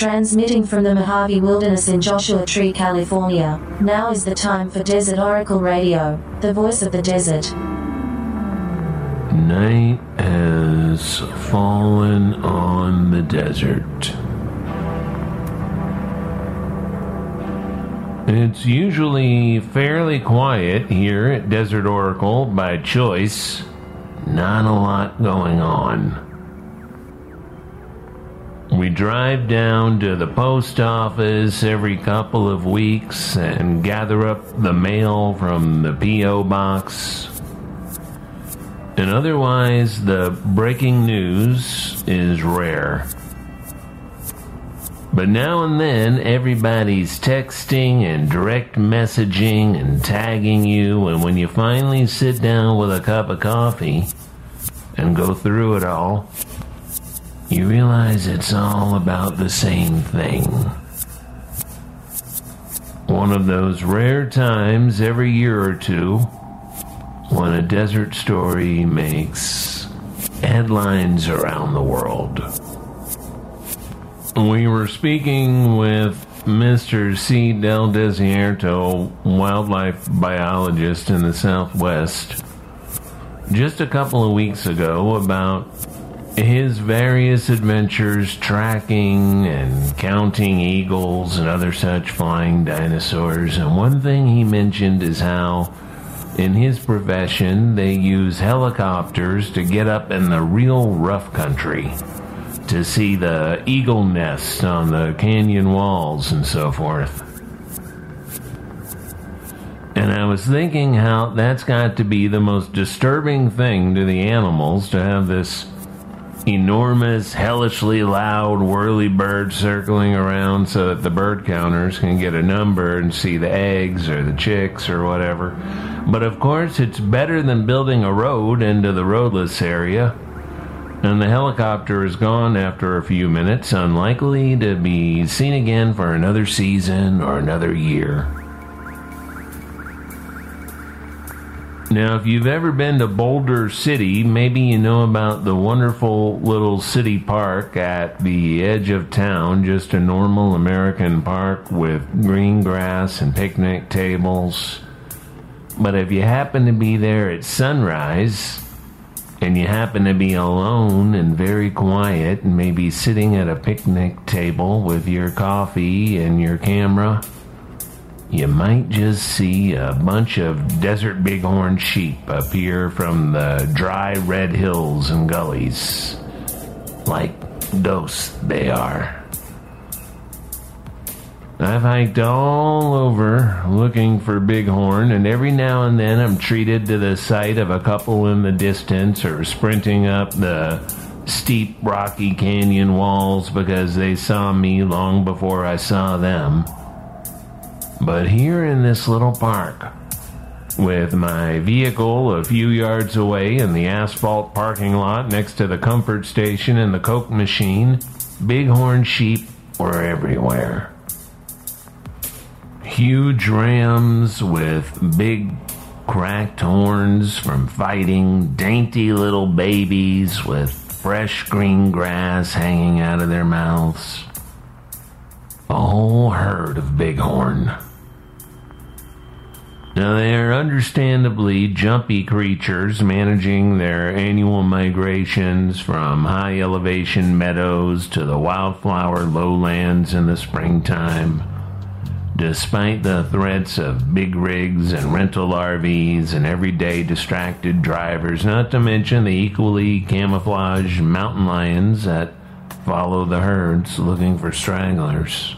Transmitting from the Mojave Wilderness in Joshua Tree, California, now is the time for Desert Oracle Radio, the voice of the desert. Night has fallen on the desert. It's usually fairly quiet here at Desert Oracle by choice. Not a lot going on. We drive down to the post office every couple of weeks and gather up the mail from the P.O. box. And otherwise, the breaking news is rare. But now and then, everybody's texting and direct messaging and tagging you, and when you finally sit down with a cup of coffee and go through it all, you realize it's all about the same thing. One of those rare times every year or two when a desert story makes headlines around the world. We were speaking with Mr. C. Del Desierto, wildlife biologist in the Southwest, just a couple of weeks ago about his various adventures tracking and counting eagles and other such flying dinosaurs. And one thing he mentioned is how, in his profession, they use helicopters to get up in the real rough country to see the eagle nests on the canyon walls and so forth. And I was thinking how that's got to be the most disturbing thing to the animals to have this enormous, hellishly loud whirly bird circling around so that the bird counters can get a number and see the eggs or the chicks or whatever. But of course, it's better than building a road into the roadless area. And the helicopter is gone after a few minutes, unlikely to be seen again for another season or another year. Now, if you've ever been to Boulder City, maybe you know about the wonderful little city park at the edge of town, just a normal American park with green grass and picnic tables. But if you happen to be there at sunrise, and you happen to be alone and very quiet, and maybe sitting at a picnic table with your coffee and your camera, you might just see a bunch of desert bighorn sheep appear from the dry red hills and gullies. Like ghosts, they are. I've hiked all over looking for bighorn, and every now and then I'm treated to the sight of a couple in the distance or sprinting up the steep rocky canyon walls because they saw me long before I saw them. But here in this little park, with my vehicle a few yards away in the asphalt parking lot next to the comfort station and the Coke machine, bighorn sheep were everywhere. Huge rams with big cracked horns from fighting, dainty little babies with fresh green grass hanging out of their mouths. A whole herd of bighorn. Now, they are understandably jumpy creatures managing their annual migrations from high elevation meadows to the wildflower lowlands in the springtime. Despite the threats of big rigs and rental RVs and everyday distracted drivers, not to mention the equally camouflaged mountain lions that follow the herds looking for stragglers.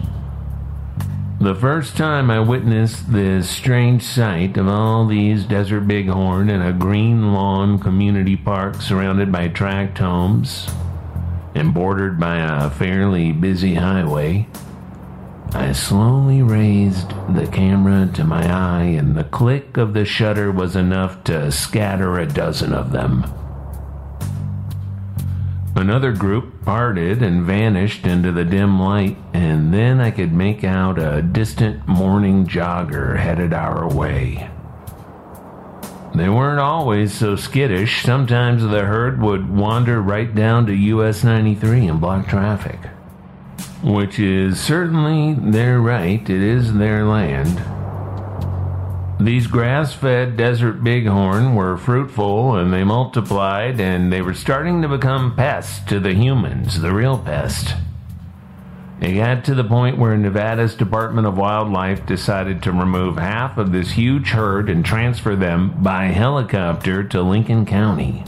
The first time I witnessed this strange sight of all these desert bighorn in a green lawn community park surrounded by tract homes and bordered by a fairly busy highway, I slowly raised the camera to my eye, and the click of the shutter was enough to scatter a dozen of them. Another group parted and vanished into the dim light, and then I could make out a distant morning jogger headed our way. They weren't always so skittish. Sometimes the herd would wander right down to US 93 and block traffic. which is certainly their right, it is their land. These grass fed desert bighorn were fruitful and they multiplied and they were starting to become pests to the humans, the real pest. It got to the point where Nevada's Department of Wildlife decided to remove half of this huge herd and transfer them by helicopter to Lincoln County,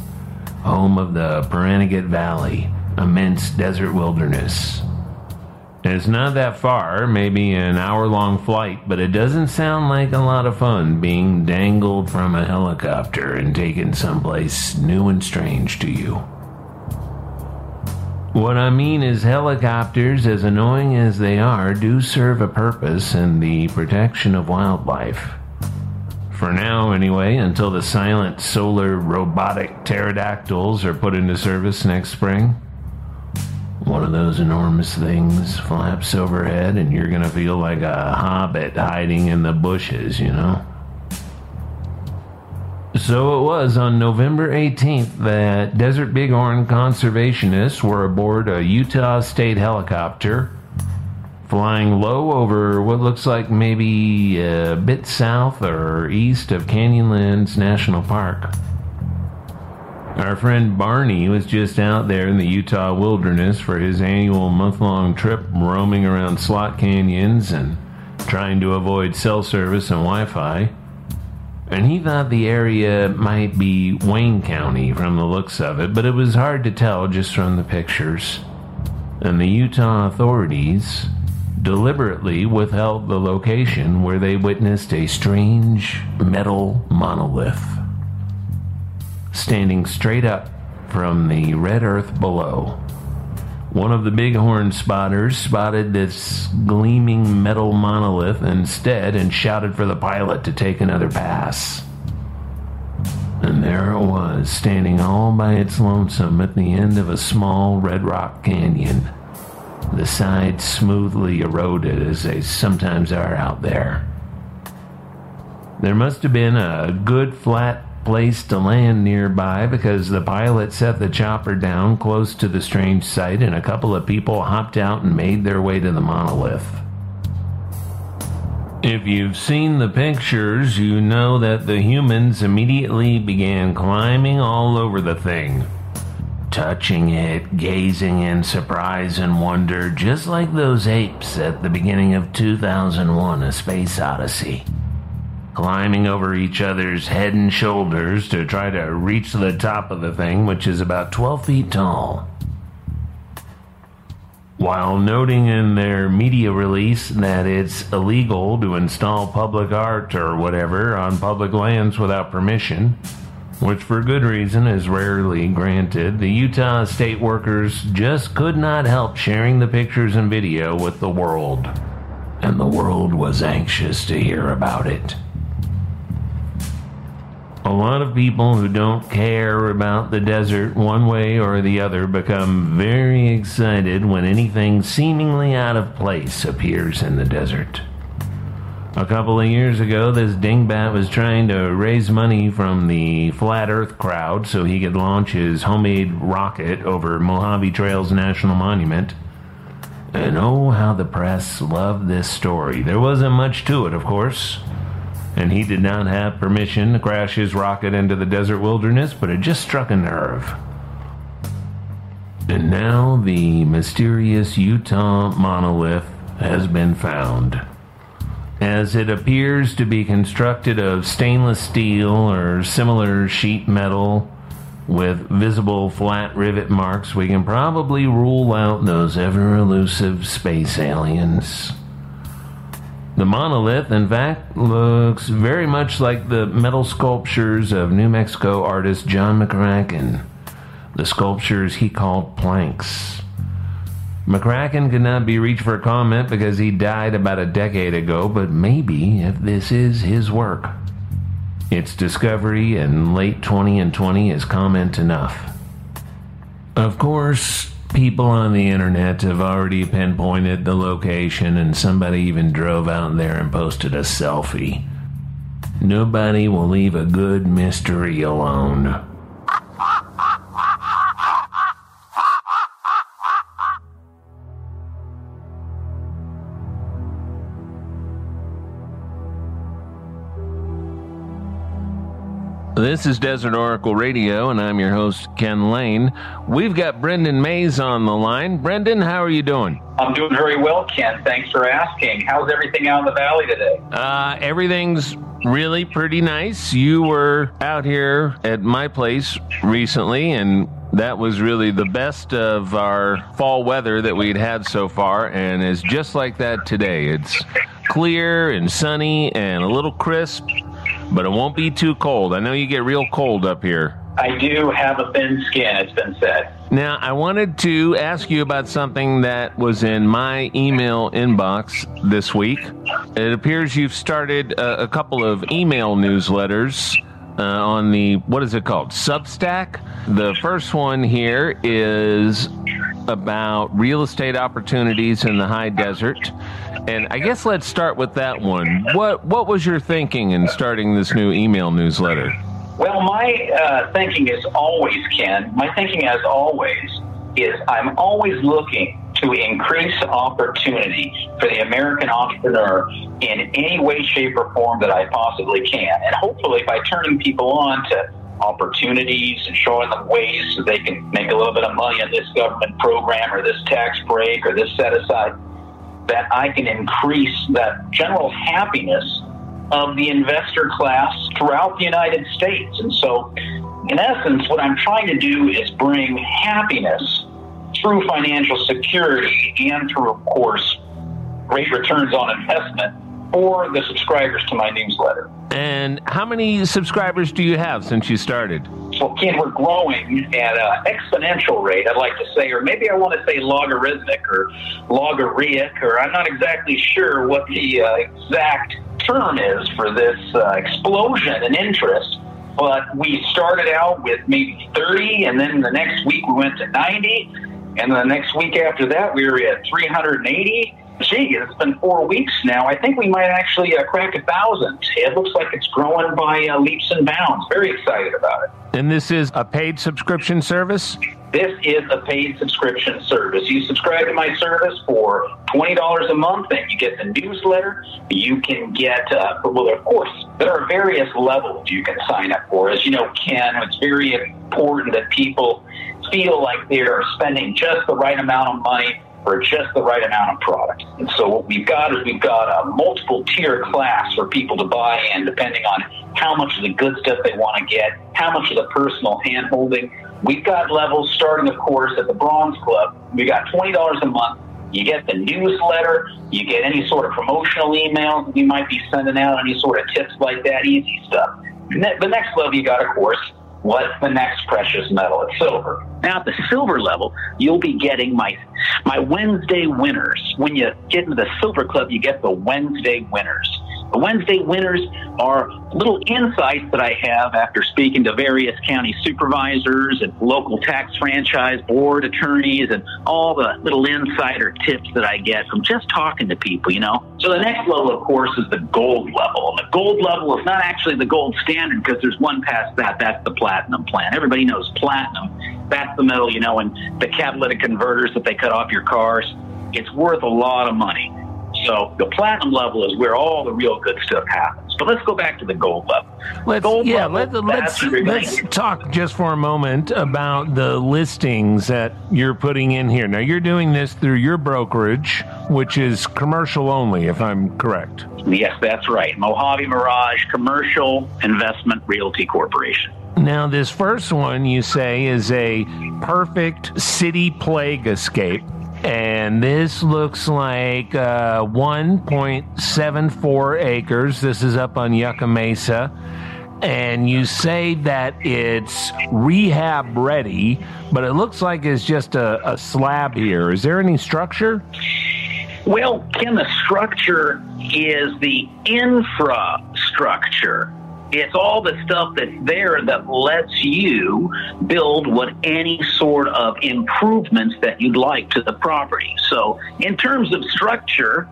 home of the Pahranagat Valley, immense desert wilderness. It's not that far, maybe an hour long flight, but it doesn't sound like a lot of fun being dangled from a helicopter and taken someplace new and strange to you. What I mean is, helicopters, as annoying as they are, do serve a purpose in the protection of wildlife. For now, anyway, until the silent solar robotic pterodactyls are put into service next spring. One of those enormous things flaps overhead, and you're gonna feel like a hobbit hiding in the bushes, you know? So it was on November 18th that Desert Bighorn conservationists were aboard a Utah State helicopter flying low over what looks like maybe a bit south or east of Canyonlands National Park. Our friend Barney was just out there in the Utah wilderness for his annual month long trip, roaming around slot canyons and trying to avoid cell service and Wi Fi. And he thought the area might be Wayne County from the looks of it, but it was hard to tell just from the pictures. And the Utah authorities deliberately withheld the location where they witnessed a strange metal monolith standing straight up from the red earth below. One of the bighorn spotters spotted this gleaming metal monolith instead and shouted for the pilot to take another pass. And there it was, standing all by its lonesome at the end of a small red rock canyon. The sides smoothly eroded as they sometimes are out there. There must have been a good flat place to land nearby because the pilot set the chopper down close to the strange sight and a couple of people hopped out and made their way to the monolith. If you've seen the pictures, you know that the humans immediately began climbing all over the thing, touching it, gazing in surprise and wonder, just like those apes at the beginning of 2001 A Space Odyssey climbing over each other's head and shoulders to try to reach the top of the thing, which is about 12 feet tall. While noting in their media release that it's illegal to install public art or whatever on public lands without permission, which for good reason is rarely granted, the Utah state workers just could not help sharing the pictures and video with the world. And the world was anxious to hear about it. A lot of people who don't care about the desert one way or the other become very excited when anything seemingly out of place appears in the desert. A couple of years ago, this dingbat was trying to raise money from the Flat Earth crowd so he could launch his homemade rocket over Mojave Trails National Monument. And oh, how the press loved this story. There wasn't much to it, of course and he did not have permission to crash his rocket into the desert wilderness, but it just struck a nerve. And now the mysterious Utah monolith has been found. As it appears to be constructed of stainless steel or similar sheet metal with visible flat rivet marks, we can probably rule out those ever elusive space aliens. The monolith, in fact, looks very much like the metal sculptures of New Mexico artist John McCracken, the sculptures he called planks. McCracken could not be reached for comment because he died about a decade ago, but maybe if this is his work, its discovery in late 20 and 20 is comment enough. Of course, people on the internet have already pinpointed the location, and somebody even drove out there and posted a selfie. Nobody will leave a good mystery alone. This is Desert Oracle Radio, and I'm your host, Ken Layne. We've got Brendan Mays on the line. Brendan, how are you doing? I'm doing very well, Ken. Thanks for asking. How's everything out in the valley today? Uh, everything's really pretty nice. You were out here at my place recently, and that was really the best of our fall weather that we'd had so far, and it's just like that today. It's clear and sunny and a little crisp but it won't be too cold. I know you get real cold up here. I do have a thin skin, it's been said. Now, I wanted to ask you about something that was in my email inbox this week. It appears you've started a, a couple of email newsletters uh, on the, what is it called? Substack. The first one here is about real estate opportunities in the high desert. And I guess let's start with that one. What what was your thinking in starting this new email newsletter? Well, my uh, thinking is always, Ken. My thinking, as always, is I'm always looking to increase opportunity for the American entrepreneur in any way, shape, or form that I possibly can. And hopefully, by turning people on to opportunities and showing them ways so they can make a little bit of money on this government program or this tax break or this set aside, that I can increase that general happiness of the investor class throughout the United States. And so, in essence, what I'm trying to do is bring happiness through financial security and through, of course, great returns on investment for the subscribers to my newsletter. And how many subscribers do you have since you started? Well, Ken, we're growing at an exponential rate, I'd like to say, or maybe I want to say logarithmic or logariac, or I'm not exactly sure what the uh, exact term is for this uh, explosion in interest. But we started out with maybe 30, and then the next week we went to 90, and the next week after that we were at 380 gee, it's been four weeks now. I think we might actually uh, crack a thousand. It looks like it's growing by uh, leaps and bounds. Very excited about it. And this is a paid subscription service? This is a paid subscription service. You subscribe to my service for $20 a month and you get the newsletter. You can get, uh, well, of course, there are various levels you can sign up for. As you know, Ken, it's very important that people feel like they're spending just the right amount of money for just the right amount of product. And so what we've got is we've got a multiple tier class for people to buy in depending on how much of the good stuff they want to get, how much of the personal hand holding. We've got levels starting, of course, at the Bronze Club. We got $20 a month. You get the newsletter. You get any sort of promotional emails we might be sending out, any sort of tips like that, easy stuff. The next level you got, of course, What's the next precious metal? It's silver. Now at the silver level, you'll be getting my my Wednesday winners. When you get into the silver club, you get the Wednesday winners. The Wednesday winners are little insights that I have after speaking to various county supervisors and local tax franchise board attorneys and all the little insider tips that I get from just talking to people, you know. So the next level, of course, is the gold level. And the gold level is not actually the gold standard because there's one past that. That's the platinum plan. Everybody knows platinum. That's the metal, you know, and the catalytic converters that they cut off your cars. It's worth a lot of money. So the platinum level is where all the real good stuff happens. But let's go back to the gold level. Let's, gold yeah, level, let, let's, let's talk just for a moment about the listings that you're putting in here. Now, you're doing this through your brokerage, which is commercial only, if I'm correct. Yes, that's right. Mojave Mirage Commercial Investment Realty Corporation. Now, this first one you say is a perfect city plague escape and this looks like uh, 1.74 acres. This is up on Yucca Mesa. And you say that it's rehab ready, but it looks like it's just a, a slab here. Is there any structure? Well, Ken, the structure is the infrastructure. It's all the stuff that's there that lets you build what any sort of improvements that you'd like to the property. So, in terms of structure,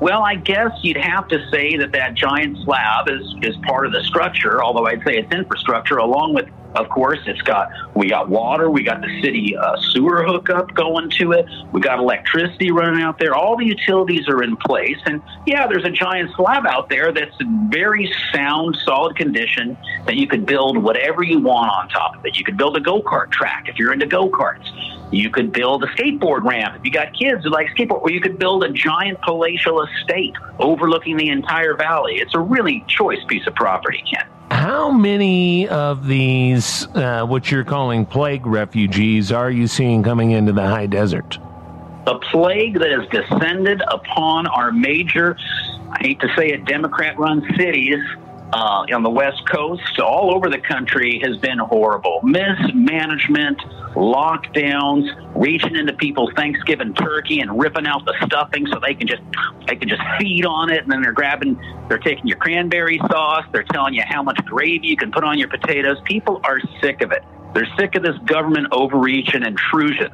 well, I guess you'd have to say that that giant slab is, is part of the structure, although I'd say it's infrastructure along with Of course, it's got we got water, we got the city uh, sewer hookup going to it, we got electricity running out there. All the utilities are in place, and yeah, there's a giant slab out there that's in very sound, solid condition that you could build whatever you want on top of it. You could build a go kart track if you're into go karts. You could build a skateboard ramp if you got kids who like skateboard, or you could build a giant palatial estate overlooking the entire valley. It's a really choice piece of property, Ken. How many of these, uh, what you're calling plague refugees, are you seeing coming into the high desert? A plague that has descended upon our major, I hate to say it, Democrat run cities uh, on the West Coast, all over the country, has been horrible. Mismanagement, lockdowns, reaching into people's Thanksgiving turkey and ripping out the stuffing so they can just they can just feed on it, and then they're grabbing, they're taking your cranberry sauce, they're telling you how much gravy you can put on your potatoes. People are sick of it. They're sick of this government overreach and intrusion.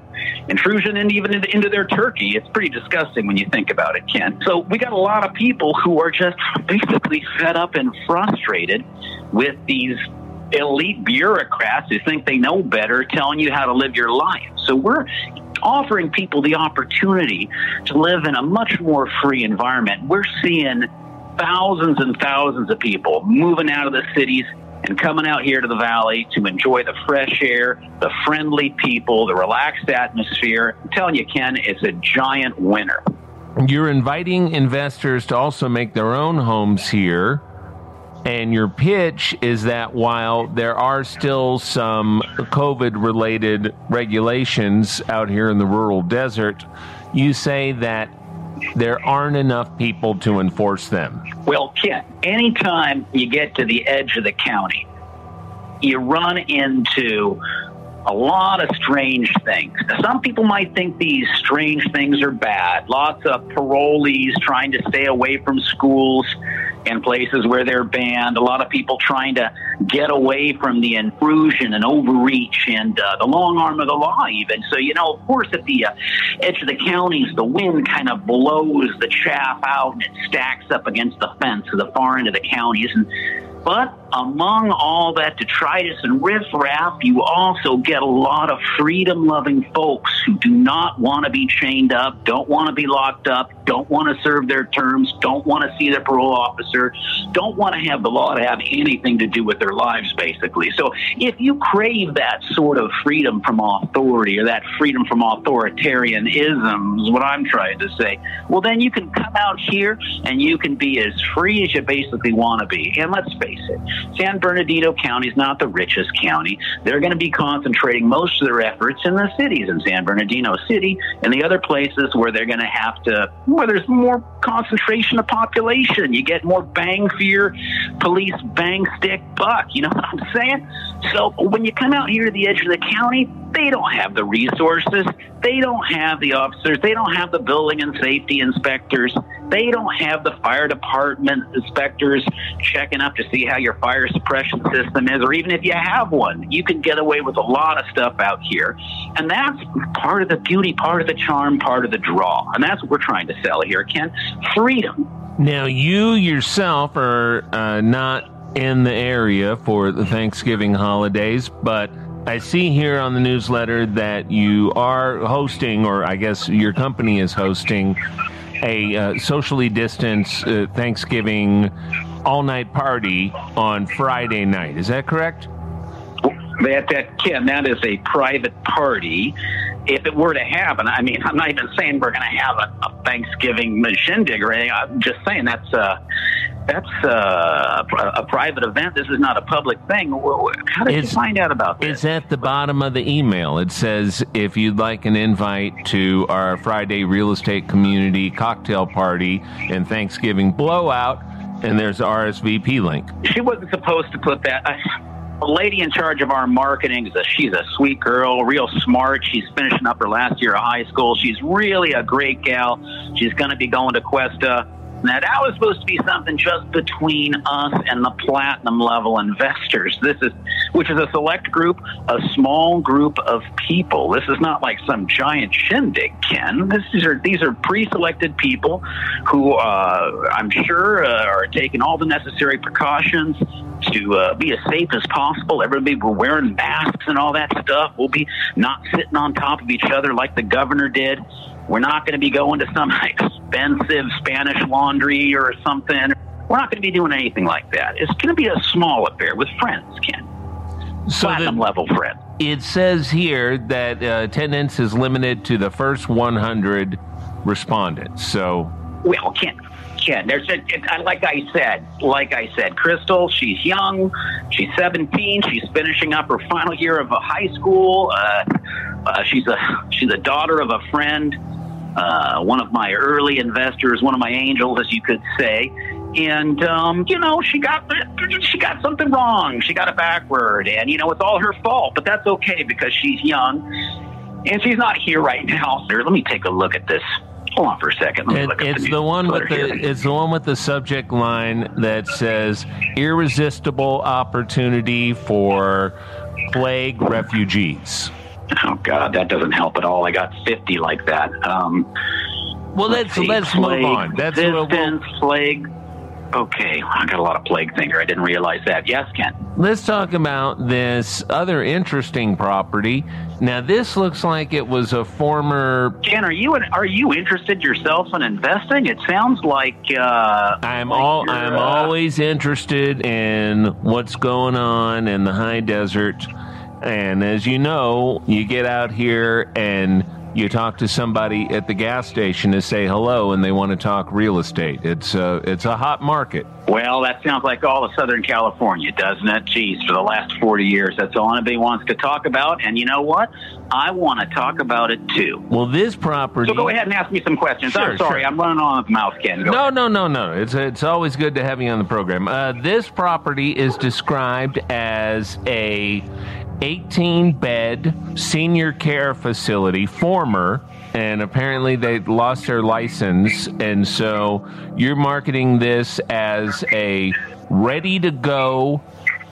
Intrusion and even into, their turkey. It's pretty disgusting when you think about it, Ken. So we got a lot of people who are just basically fed up and frustrated with these elite bureaucrats who think they know better telling you how to live your life. So we're offering people the opportunity to live in a much more free environment. We're seeing thousands and thousands of people moving out of the cities and coming out here to the valley to enjoy the fresh air, the friendly people, the relaxed atmosphere. I'm telling you, Ken, it's a giant winner. You're inviting investors to also make their own homes here. And your pitch is that while there are still some COVID related regulations out here in the rural desert, you say that there aren't enough people to enforce them. Well, Ken, anytime you get to the edge of the county, you run into a lot of strange things. Some people might think these strange things are bad. Lots of parolees trying to stay away from schools and places where they're banned. A lot of people trying to get away from the intrusion and overreach and uh, the long arm of the law, even. So, you know, of course, at the uh, edge of the counties, the wind kind of blows the chaff out and it stacks up against the fence of the far end of the counties. And but among all that detritus and riffraff, you also get a lot of freedom loving folks who do not want to be chained up, don't want to be locked up, don't want to serve their terms, don't want to see their parole officer, don't want to have the law to have anything to do with their lives, basically. So if you crave that sort of freedom from authority or that freedom from authoritarianism, is what I'm trying to say, well, then you can come out here and you can be as free as you basically want to be. And let's face it, San Bernardino County is not the richest county. They're going to be concentrating most of their efforts in the cities in San Bernardino City and the other places where they're going to have to, where there's more concentration of population. You get more bang for your police bang stick buck. You know what I'm saying? So when you come out here to the edge of the county, they don't have the resources. They don't have the officers. They don't have the building and safety inspectors. They don't have the fire department inspectors checking up to see how your fire suppression system is, or even if you have one, you can get away with a lot of stuff out here. And that's part of the beauty, part of the charm, part of the draw. And that's what we're trying to sell here, Ken. Freedom. Now, you yourself are uh, not in the area for the Thanksgiving holidays, but I see here on the newsletter that you are hosting, or I guess your company is hosting, a uh, socially distanced uh, Thanksgiving all night party on Friday night. Is that correct? That, that, Ken, that is a private party. If it were to happen, I mean, I'm not even saying we're going to have a, a Thanksgiving shindig or anything. I'm just saying that's uh, that's uh, a private event. This is not a public thing. How did it's, you find out about this? It's at the bottom of the email. It says if you'd like an invite to our Friday real estate community cocktail party and Thanksgiving blowout, and there's the RSVP link. She wasn't supposed to put that. Uh, the lady in charge of our marketing is a, she's a sweet girl, real smart. She's finishing up her last year of high school. She's really a great gal. She's going to be going to Cuesta now, that was supposed to be something just between us and the platinum level investors. This is, which is a select group, a small group of people. This is not like some giant shindig, Ken. This is, are, these are pre-selected people who uh, I'm sure uh, are taking all the necessary precautions. to uh, be as safe as possible. Everybody will be wearing masks and all that stuff. We'll be not sitting on top of each other like the governor did. We're not going to be going to some expensive Spanish laundry or something. We're not going to be doing anything like that. It's going to be a small affair with friends, Ken. So Platinum the, level friends. It says here that uh, attendance is limited to the first 100 respondents. So, well, Ken, Ken, there's a, it, like I said, like I said, Crystal, she's young, she's 17, she's finishing up her final year of a high school. Uh, uh, she's a she's a daughter of a friend uh, one of my early investors, one of my angels, as you could say. And um, you know, she got she got something wrong. She got it backward, and you know, it's all her fault. But that's okay because she's young, and she's not here right now. Here, let me take a look at this. Hold on for a second. It, it's the, the one with the here. it's the one with the subject line that says irresistible opportunity for plague refugees. Oh God, that doesn't help at all. I got fifty like that. Um, well, let's let's, let's move on. That's distance, we'll, plague. Okay, I got a lot of plague finger. I didn't realize that. Yes, Ken. Let's talk about this other interesting property. Now, this looks like it was a former. Ken, are you are you interested yourself in investing? It sounds like uh, I'm like all I'm uh, always interested in what's going on in the high desert and as you know, you get out here and you talk to somebody at the gas station to say hello and they want to talk real estate. It's a, it's a hot market. Well, that sounds like all of Southern California, doesn't it? Geez, for the last 40 years, that's all anybody wants to talk about. And you know what? I want to talk about it too. Well, this property. So go ahead and ask me some questions. Sure, I'm sorry, sure. I'm running on with mouth, Ken. Go no, ahead. no, no, no. It's, it's always good to have you on the program. Uh, this property is described as a 18 bed senior care facility, former, and apparently they lost their license. And so you're marketing this as a ready to go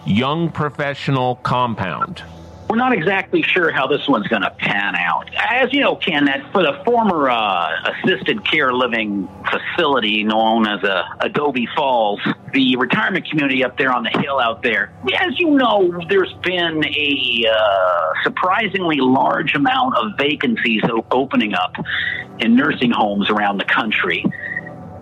young professional compound we're not exactly sure how this one's going to pan out. As you know, Ken, that for the former uh, assisted care living facility known as uh, Adobe Falls, the retirement community up there on the hill out there, as you know, there's been a uh, surprisingly large amount of vacancies opening up in nursing homes around the country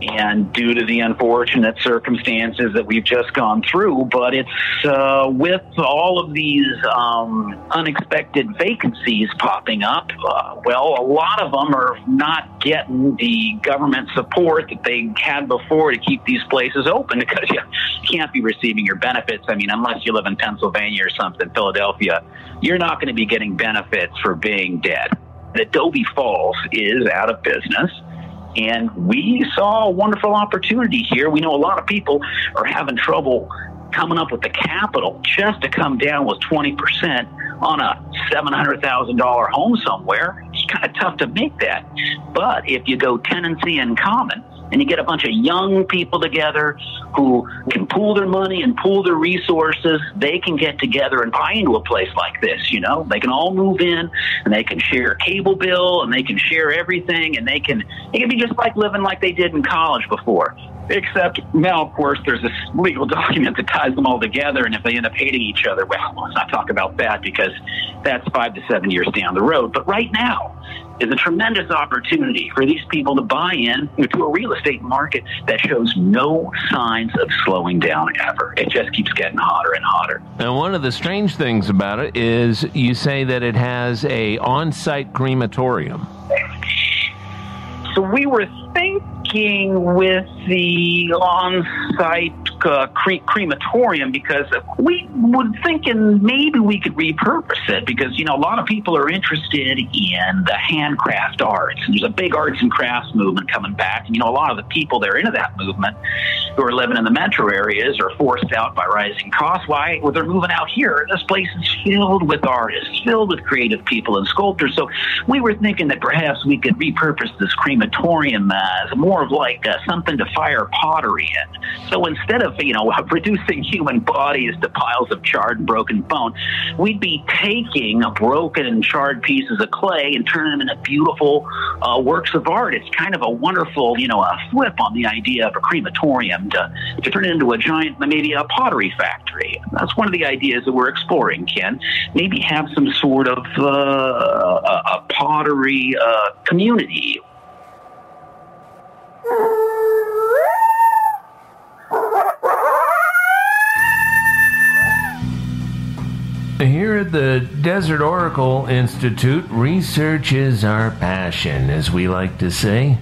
and due to the unfortunate circumstances that we've just gone through. But it's uh, with all of these um, unexpected vacancies popping up, uh, well, a lot of them are not getting the government support that they had before to keep these places open because you can't be receiving your benefits. I mean, unless you live in Pennsylvania or something, Philadelphia, you're not going to be getting benefits for being dead. Adobe Falls is out of business and we saw a wonderful opportunity here. We know a lot of people are having trouble coming up with the capital just to come down with 20% on a $700,000 home somewhere. It's kind of tough to make that. But if you go tenancy in common, and you get a bunch of young people together who can pool their money and pool their resources. They can get together and buy into a place like this, you know? They can all move in and they can share a cable bill and they can share everything and they can it can be just like living like they did in college before. Except now, of course, there's this legal document that ties them all together, and if they end up hating each other, well, let's not talk about that because that's five to seven years down the road. But right now is a tremendous opportunity for these people to buy in to a real estate market that shows no signs of slowing down ever. It just keeps getting hotter and hotter. And one of the strange things about it is you say that it has a on-site crematorium. So we were thinking with the on-site uh, cre- crematorium because we were thinking maybe we could repurpose it because you know a lot of people are interested in the handcraft arts. And there's a big arts and crafts movement coming back. And you know a lot of the people that are into that movement who are living in the metro areas are forced out by rising costs. Why? Well they're moving out here. This place is filled with artists filled with creative people and sculptors. So we were thinking that perhaps we could repurpose this crematorium as more of like uh, something to fire pottery in so instead of you know, reducing human bodies to piles of charred and broken bone, we'd be taking broken and charred pieces of clay and turning them into beautiful uh, works of art. It's kind of a wonderful, you know, a flip on the idea of a crematorium to, to turn it into a giant, maybe a pottery factory. That's one of the ideas that we're exploring, Ken. Maybe have some sort of uh, a, a, pottery uh, community. Here at the Desert Oracle Institute, research is our passion, as we like to say.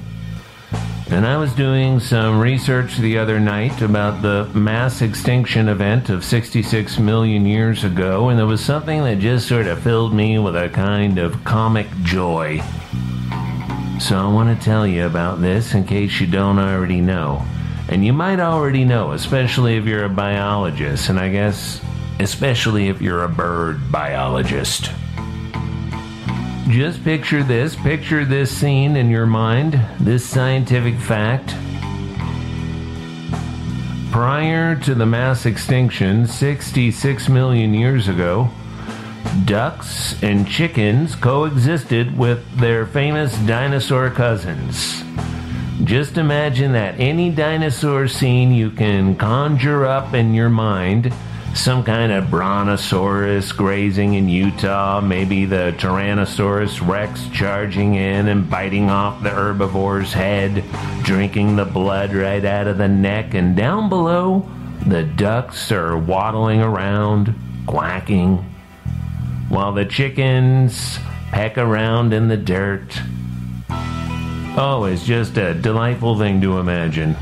And I was doing some research the other night about the mass extinction event of 66 million years ago, and there was something that just sort of filled me with a kind of comic joy. So I want to tell you about this in case you don't already know. And you might already know, especially if you're a biologist, and I guess especially if you're a bird biologist. Just picture this, picture this scene in your mind, this scientific fact. Prior to the mass extinction 66 million years ago, ducks and chickens coexisted with their famous dinosaur cousins. Just imagine that any dinosaur scene you can conjure up in your mind some kind of brontosaurus grazing in Utah, maybe the Tyrannosaurus rex charging in and biting off the herbivore's head, drinking the blood right out of the neck, and down below, the ducks are waddling around, quacking, while the chickens peck around in the dirt. Oh, it's just a delightful thing to imagine.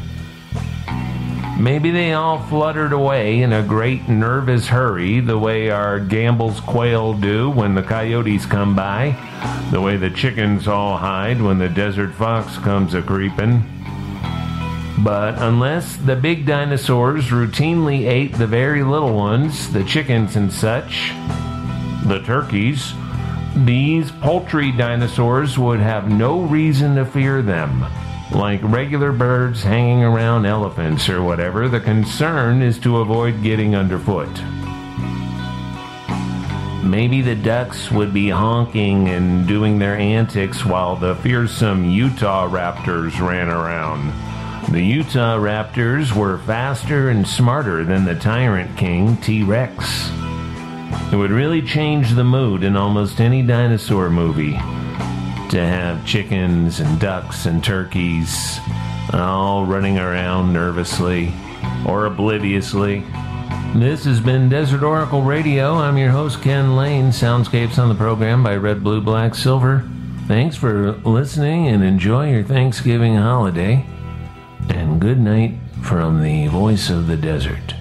Maybe they all fluttered away in a great nervous hurry, the way our Gambel's quail do when the coyotes come by, the way the chickens all hide when the desert fox comes a creepin'. But unless the big dinosaurs routinely ate the very little ones, the chickens and such, the turkeys, these poultry dinosaurs would have no reason to fear them. Like regular birds hanging around elephants or whatever, the concern is to avoid getting underfoot. Maybe the ducks would be honking and doing their antics while the fearsome Utah raptors ran around. The Utah raptors were faster and smarter than the Tyrant King T Rex. It would really change the mood in almost any dinosaur movie to have chickens and ducks and turkeys all running around nervously or obliviously. This has been Desert Oracle Radio. I'm your host, Ken Layne. Soundscapes on the program by Red, Blue, Black, Silver. Thanks for listening and enjoy your Thanksgiving holiday. And good night from the voice of the desert.